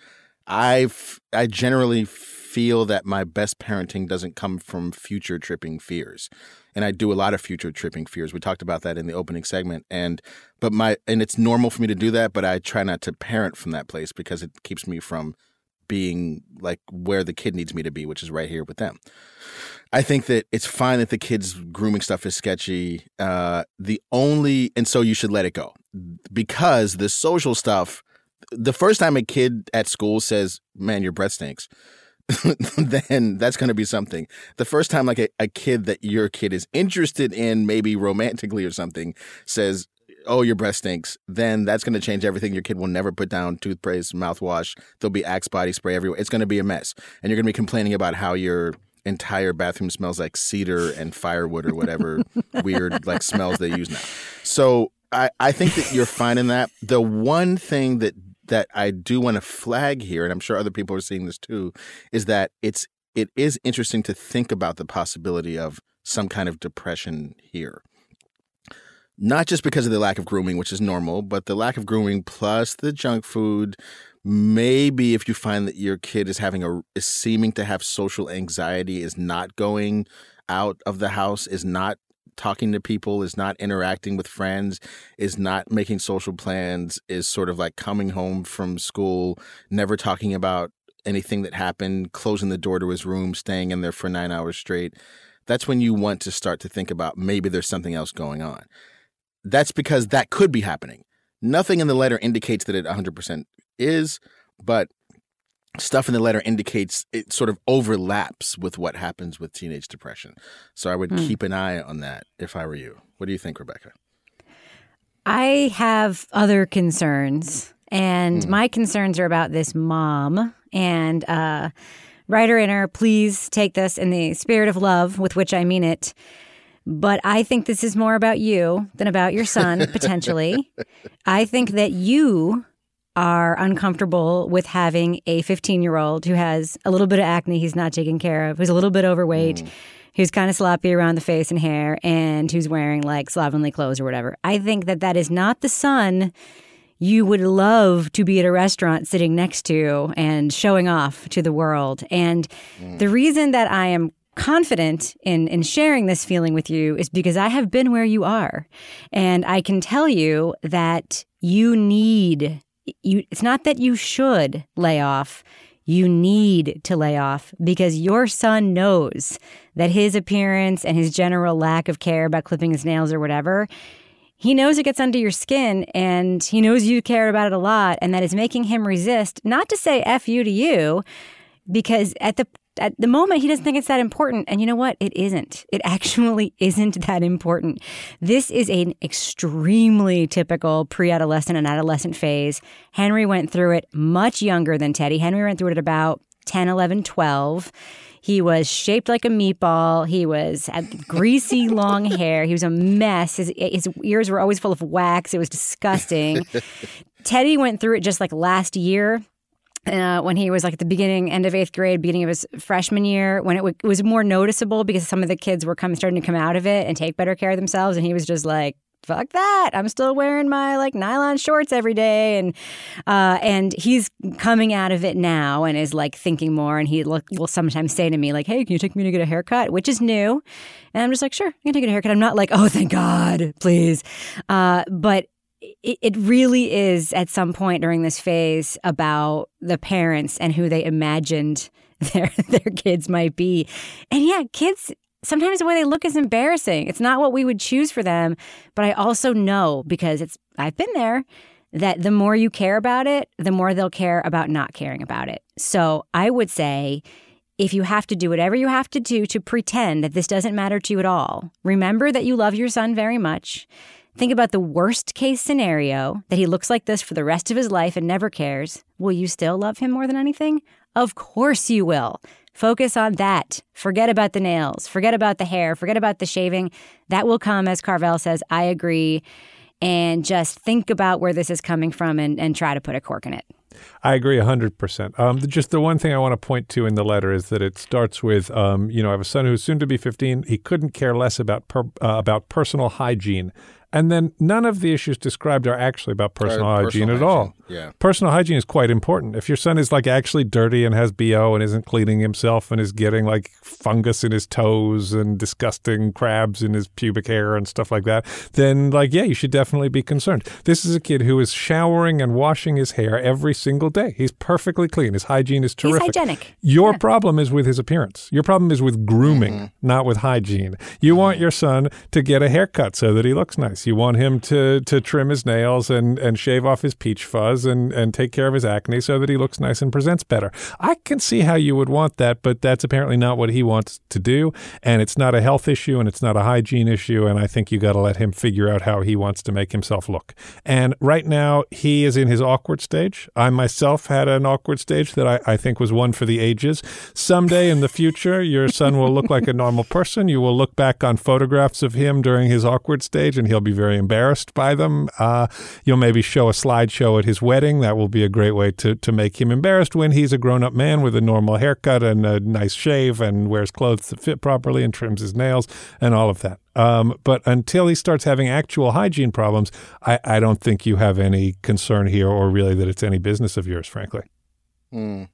I've, I generally feel that my best parenting doesn't come from future tripping fears and I do a lot of future tripping fears. We talked about that in the opening segment, and but my and it's normal for me to do that, but I try not to parent from that place because it keeps me from being like where the kid needs me to be, which is right here with them. I think that it's fine that the kids' grooming stuff is sketchy. Uh, the only and so you should let it go because the social stuff. The first time a kid at school says, "Man, your breath stinks," then that's going to be something. The first time, like a, a kid that your kid is interested in, maybe romantically or something, says, oh, your breath stinks, then that's going to change everything. Your kid will never put down toothpaste, mouthwash. There'll be Axe body spray everywhere. It's going to be a mess. And you're going to be complaining about how your entire bathroom smells like cedar and firewood or whatever weird like smells they use now. So I, I think that you're fine in that. The one thing that that I do want to flag here, and I'm sure other people are seeing this too, is that it's it is interesting to think about the possibility of some kind of depression here. Not just because of the lack of grooming, which is normal, but the lack of grooming plus the junk food. Maybe if you find that your kid is having a is seeming to have social anxiety, is not going out of the house, is not talking to people, is not interacting with friends, is not making social plans, is sort of like coming home from school, never talking about anything that happened, closing the door to his room, staying in there for nine hours straight. That's when you want to start to think about maybe there's something else going on. That's because that could be happening. Nothing in the letter indicates that it 100% is, but stuff in the letter indicates it sort of overlaps with what happens with teenage depression. So I would mm. keep an eye on that if I were you. What do you think, Rebecca? I have other concerns, and mm. my concerns are about this mom. And uh, writer inner, please take this in the spirit of love with which I mean it. But I think this is more about you than about your son, potentially. I think that you are uncomfortable with having a 15 year old who has a little bit of acne he's not taking care of, who's a little bit overweight, mm. who's kind of sloppy around the face and hair, and who's wearing like slovenly clothes or whatever. I think that that is not the son you would love to be at a restaurant sitting next to and showing off to the world. And mm. the reason that I am confident in in sharing this feeling with you is because I have been where you are. And I can tell you that you need you it's not that you should lay off. You need to lay off because your son knows that his appearance and his general lack of care about clipping his nails or whatever he knows it gets under your skin and he knows you care about it a lot and that is making him resist not to say f you to you because at the at the moment he doesn't think it's that important and you know what it isn't it actually isn't that important this is an extremely typical pre-adolescent and adolescent phase henry went through it much younger than teddy henry went through it at about 10 11 12 he was shaped like a meatball. He was had greasy long hair. He was a mess. His, his ears were always full of wax. It was disgusting. Teddy went through it just like last year. Uh, when he was like at the beginning, end of eighth grade, beginning of his freshman year, when it, w- it was more noticeable because some of the kids were coming, starting to come out of it and take better care of themselves, and he was just like, fuck that. I'm still wearing my like nylon shorts every day. And, uh, and he's coming out of it now and is like thinking more. And he look, will sometimes say to me like, Hey, can you take me to get a haircut? Which is new. And I'm just like, sure, I can take a haircut. I'm not like, oh, thank God, please. Uh, but it, really is at some point during this phase about the parents and who they imagined their their kids might be. And yeah, kids sometimes the way they look is embarrassing. It's not what we would choose for them, but I also know because it's I've been there that the more you care about it, the more they'll care about not caring about it. So, I would say if you have to do whatever you have to do to pretend that this doesn't matter to you at all, remember that you love your son very much. Think about the worst case scenario that he looks like this for the rest of his life and never cares. Will you still love him more than anything? Of course you will. Focus on that. Forget about the nails. Forget about the hair. Forget about the shaving. That will come, as Carvel says. I agree. And just think about where this is coming from and, and try to put a cork in it. I agree 100%. Um, just the one thing I want to point to in the letter is that it starts with, um, you know, I have a son who's soon to be 15. He couldn't care less about per, uh, about personal hygiene and then none of the issues described are actually about personal uh, hygiene personal at hygiene. all. Yeah. Personal hygiene is quite important. If your son is like actually dirty and has BO and isn't cleaning himself and is getting like fungus in his toes and disgusting crabs in his pubic hair and stuff like that, then like, yeah, you should definitely be concerned. This is a kid who is showering and washing his hair every single day. He's perfectly clean. His hygiene is terrific. He's hygienic. Your yeah. problem is with his appearance. Your problem is with grooming, mm-hmm. not with hygiene. You mm-hmm. want your son to get a haircut so that he looks nice. You want him to to trim his nails and, and shave off his peach fuzz and, and take care of his acne so that he looks nice and presents better. I can see how you would want that, but that's apparently not what he wants to do. And it's not a health issue and it's not a hygiene issue. And I think you got to let him figure out how he wants to make himself look. And right now, he is in his awkward stage. I myself had an awkward stage that I, I think was one for the ages. Someday in the future, your son will look like a normal person. You will look back on photographs of him during his awkward stage and he'll be very embarrassed by them. Uh, you'll maybe show a slideshow at his wedding. That will be a great way to, to make him embarrassed when he's a grown up man with a normal haircut and a nice shave and wears clothes that fit properly and trims his nails and all of that. Um, but until he starts having actual hygiene problems, I, I don't think you have any concern here or really that it's any business of yours, frankly. Mm.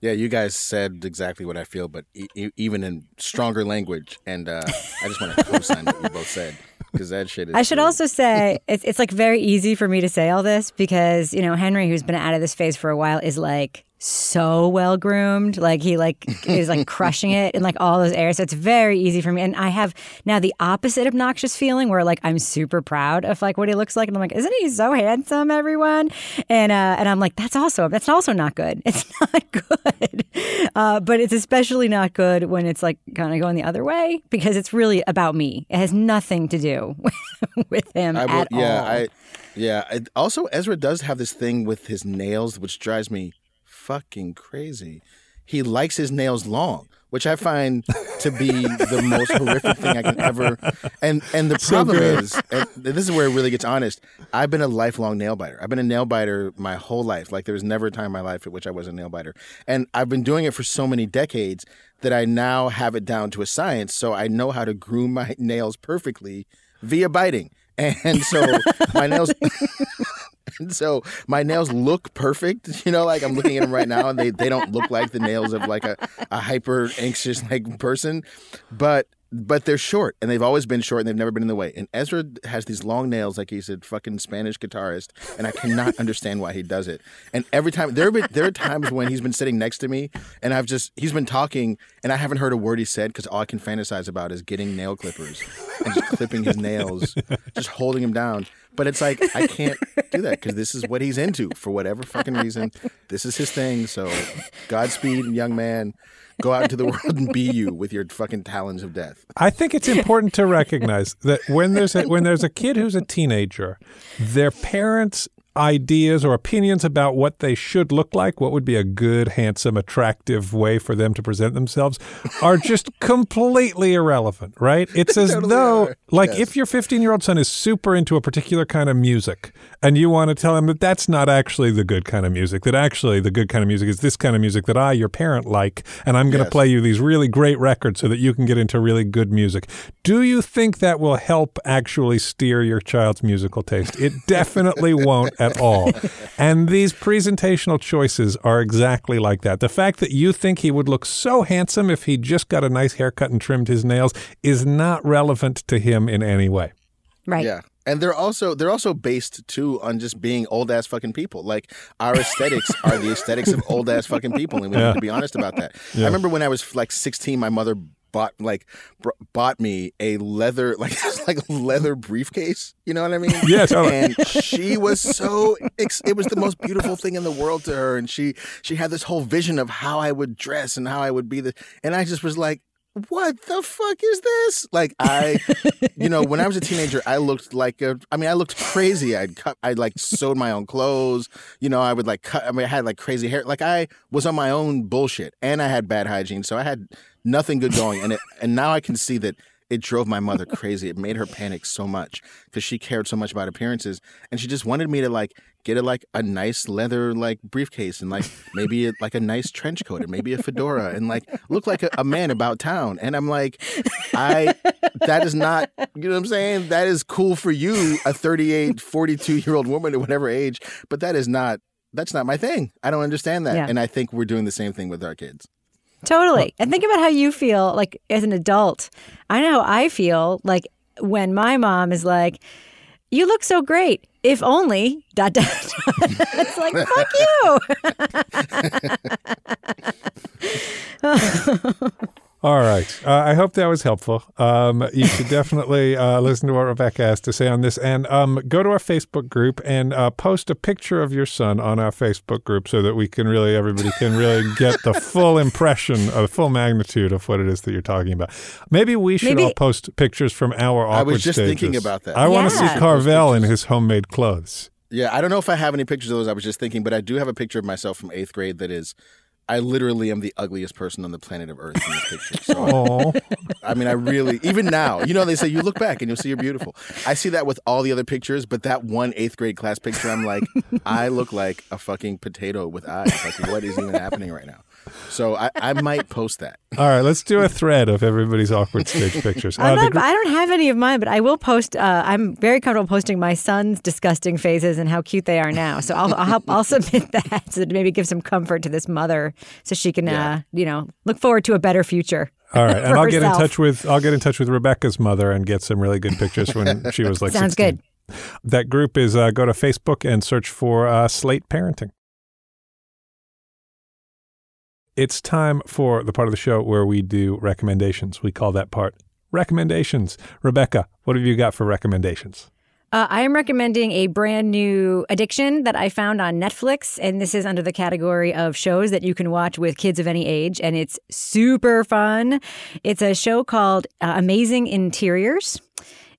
Yeah, you guys said exactly what I feel, but e- even in stronger language. And uh, I just want to co-sign what you both said because that shit is. I should also say it's it's like very easy for me to say all this because you know Henry, who's been out of this phase for a while, is like so well groomed. Like he like is like crushing it in like all those areas. So it's very easy for me. And I have now the opposite obnoxious feeling where like I'm super proud of like what he looks like. And I'm like, isn't he so handsome, everyone? And uh and I'm like, that's also that's also not good. It's not good. Uh, but it's especially not good when it's like kind of going the other way because it's really about me. It has nothing to do with him I at yeah, all. I yeah. I, also, Ezra does have this thing with his nails, which drives me fucking crazy. He likes his nails long, which I find to be the most horrific thing I can ever. And and the problem so is, and this is where it really gets honest. I've been a lifelong nail biter. I've been a nail biter my whole life. Like there was never a time in my life at which I was a nail biter, and I've been doing it for so many decades that I now have it down to a science. So I know how to groom my nails perfectly via biting and so my nails. and so my nails look perfect. You know, like I'm looking at them right now, and they they don't look like the nails of like a, a hyper anxious like person, but but they're short and they've always been short and they've never been in the way. And Ezra has these long nails like he's a fucking Spanish guitarist, and I cannot understand why he does it. And every time there have been, there are times when he's been sitting next to me and I've just he's been talking and I haven't heard a word he said because all I can fantasize about is getting nail clippers and just clipping his nails, just holding him down. But it's like I can't do that because this is what he's into for whatever fucking reason. This is his thing. So, Godspeed, young man. Go out into the world and be you with your fucking talons of death. I think it's important to recognize that when there's a, when there's a kid who's a teenager, their parents ideas or opinions about what they should look like, what would be a good, handsome, attractive way for them to present themselves, are just completely irrelevant, right? It's as Totally though, are. like, Yes. if your 15 year old son is super into a particular kind of music and you want to tell him that that's not actually the good kind of music, that actually the good kind of music is this kind of music that I, your parent, like, and I'm going to Yes. play you these really great records so that you can get into really good music. Do you think that will help actually steer your child's musical taste? It definitely won't at all. And these presentational choices are exactly like that. The fact that you think he would look so handsome if he just got a nice haircut and trimmed his nails is not relevant to him in any way. Right. Yeah. And they're also they're also based too on just being old ass fucking people. Like our aesthetics are the aesthetics of old ass fucking people, and we Yeah. need to be honest about that. Yeah. I remember when I was like 16, my mother bought like br- bought me a leather like like leather briefcase. You know what I mean? Yeah, totally. And she was so ex- it was the most beautiful thing in the world to her, and she she had this whole vision of how I would dress and how I would be the, and I just was like. What the fuck is this? Like I, you know, when I was a teenager, I looked like a. I mean, I looked crazy. I'd cut. I like sewed my own clothes. You know, I would like cut. I mean, I had like crazy hair. Like I was on my own bullshit, and I had bad hygiene, so I had nothing good going. And it, and now I can see that it drove my mother crazy. It made her panic so much because she cared so much about appearances, and she just wanted me to like get a like a nice leather like briefcase and like maybe a, like a nice trench coat and maybe a fedora and like look like a, a man about town. And I'm like, I that is not you know what I'm saying. That is cool for you, a 38, 42 year old woman at whatever age, but that is not. That's not my thing. I don't understand that. Yeah. And I think we're doing the same thing with our kids. Totally. And think about how you feel like as an adult. I know how I feel like when my mom is like, You look so great. If only dot dot dot. it's like fuck you. All right. Uh, I hope that was helpful. Um, you should definitely uh, listen to what Rebecca has to say on this and um, go to our Facebook group and uh, post a picture of your son on our Facebook group so that we can really, everybody can really get the full impression, of the full magnitude of what it is that you're talking about. Maybe we should Maybe- all post pictures from our awkward I was just stages. thinking about that. I want to see Carvel in his homemade clothes. Yeah, I don't know if I have any pictures of those. I was just thinking, but I do have a picture of myself from eighth grade that is. I literally am the ugliest person on the planet of Earth in this picture. So, I mean, I really, even now, you know, they say you look back and you'll see you're beautiful. I see that with all the other pictures, but that one eighth grade class picture, I'm like, I look like a fucking potato with eyes. Like, what is even happening right now? So I, I might post that. all right. Let's do a thread of everybody's awkward stage pictures. I'm Uh, not, gr- I don't have any of mine, but I will post. Uh, I'm very comfortable posting my son's disgusting phases and how cute they are now. So I'll I'll, help, I'll submit that to maybe give some comfort to this mother, so she can, Yeah. uh, you know, look forward to a better future. All right, and I'll get in touch with I'll get in touch with Rebecca's mother and get some really good pictures when she was like. Sounds 16. good. That group is uh, go to Facebook and search for uh, Slate Parenting. It's time for the part of the show where we do recommendations. We call that part recommendations. Rebecca, what have you got for recommendations? Uh, I am recommending a brand new addiction that I found on Netflix, and this is under the category of shows that you can watch with kids of any age, and it's super fun. It's a show called uh, Amazing Interiors.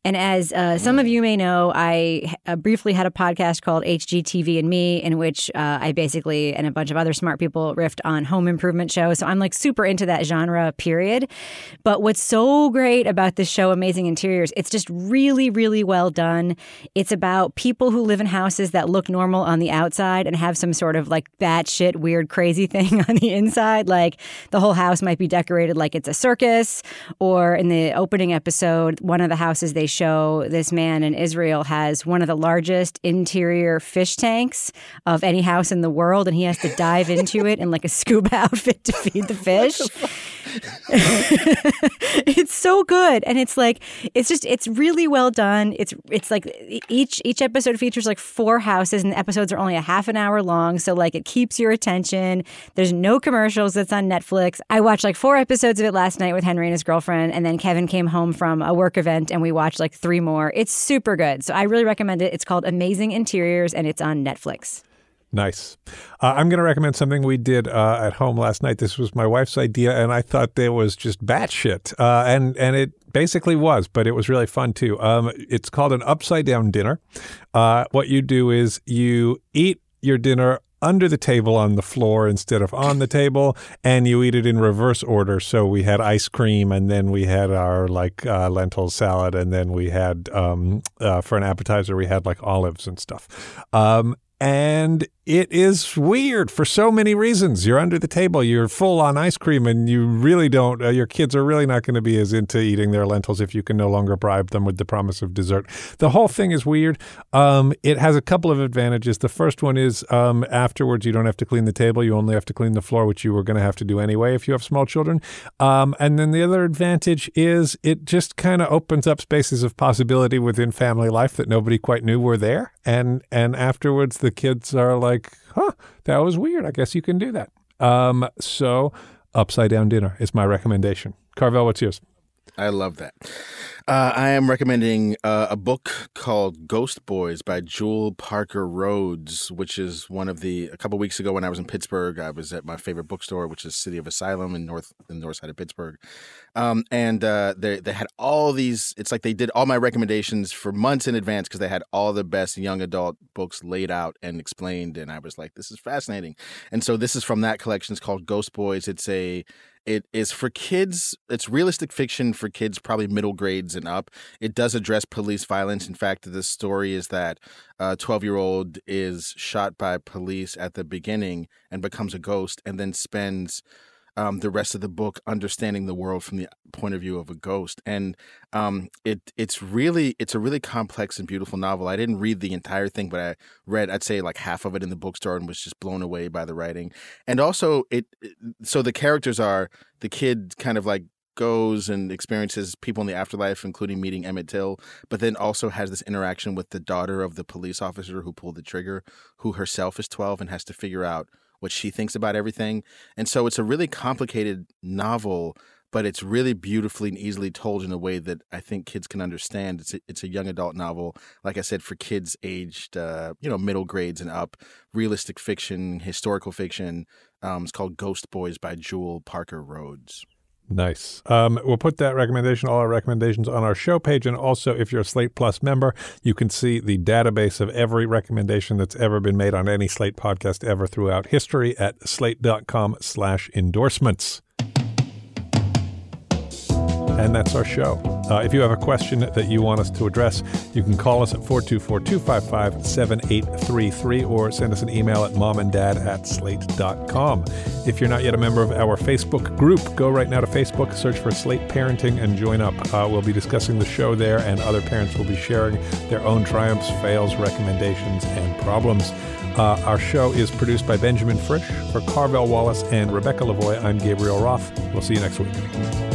And as uh, some of you may know, I uh, briefly had a podcast called HGTV and Me, in which uh, I basically and a bunch of other smart people riffed on home improvement shows. So I'm like super into that genre, period. But what's so great about this show, Amazing Interiors, it's just really, really well done. It's about people who live in houses that look normal on the outside and have some sort of like batshit weird, crazy thing on the inside. Like the whole house might be decorated like it's a circus, or in the opening episode, one of the houses they show this man in Israel has one of the largest interior fish tanks of any house in the world, and he has to dive into it in like a scuba outfit to feed the fish. it's so good, and it's like it's just it's really well done. It's it's like each each episode features like four houses, and the episodes are only a half an hour long, so like it keeps your attention. There's no commercials. It's on Netflix. I watched like four episodes of it last night with Henry and his girlfriend, and then Kevin came home from a work event, and we watched like three more. It's super good, so I really recommend it. It's called Amazing Interiors, and it's on Netflix. Nice. Uh, I'm going to recommend something we did uh, at home last night. This was my wife's idea, and I thought there was just batshit, uh, and and it basically was, but it was really fun too. Um, it's called an upside down dinner. Uh, what you do is you eat your dinner under the table on the floor instead of on the table, and you eat it in reverse order. So we had ice cream, and then we had our like uh, lentil salad, and then we had um, uh, for an appetizer we had like olives and stuff. Um, and it is weird for so many reasons. You're under the table, you're full on ice cream, and you really don't, uh, your kids are really not going to be as into eating their lentils if you can no longer bribe them with the promise of dessert. The whole thing is weird. Um, it has a couple of advantages. The first one is um, afterwards, you don't have to clean the table, you only have to clean the floor, which you were going to have to do anyway if you have small children. Um, and then the other advantage is it just kind of opens up spaces of possibility within family life that nobody quite knew were there. And, and afterwards, the kids are like, huh, that was weird. I guess you can do that. Um, so, upside down dinner is my recommendation. Carvel, what's yours? I love that. Uh, I am recommending uh, a book called Ghost Boys by Jewell Parker Rhodes, which is one of the. A couple weeks ago, when I was in Pittsburgh, I was at my favorite bookstore, which is City of Asylum in north in the north side of Pittsburgh, um, and uh, they they had all these. It's like they did all my recommendations for months in advance because they had all the best young adult books laid out and explained, and I was like, this is fascinating. And so this is from that collection. It's called Ghost Boys. It's a it is for kids. It's realistic fiction for kids, probably middle grades and up. It does address police violence. In fact, the story is that a 12 year old is shot by police at the beginning and becomes a ghost and then spends um, the rest of the book understanding the world from the point of view of a ghost. And um, it it's really it's a really complex and beautiful novel. I didn't read the entire thing but i read i'd say like half of it in the bookstore and was just blown away by the writing. And also it so the characters are the kid kind of like goes and experiences people in the afterlife, including meeting Emmett Till, but then also has this interaction with the daughter of the police officer who pulled the trigger, who herself is 12 and has to figure out what she thinks about everything. And so it's a really complicated novel, but it's really beautifully and easily told in a way that I think kids can understand. It's a, it's a young adult novel, like I said, for kids aged, uh, you know, middle grades and up. Realistic fiction, historical fiction. Um, it's called Ghost Boys by Jewell Parker Rhodes. Nice. Um, we'll put that recommendation, all our recommendations, on our show page. And also, if you're a Slate Plus member, you can see the database of every recommendation that's ever been made on any Slate podcast ever throughout history at slate.com slash endorsements. And that's our show. Uh, if you have a question that you want us to address, you can call us at 424 255 7833 or send us an email at momanddad at slate.com. If you're not yet a member of our Facebook group, go right now to Facebook, search for Slate Parenting, and join up. Uh, we'll be discussing the show there, and other parents will be sharing their own triumphs, fails, recommendations, and problems. Uh, our show is produced by Benjamin Frisch. For Carvel Wallace and Rebecca Lavoie, I'm Gabriel Roth. We'll see you next week.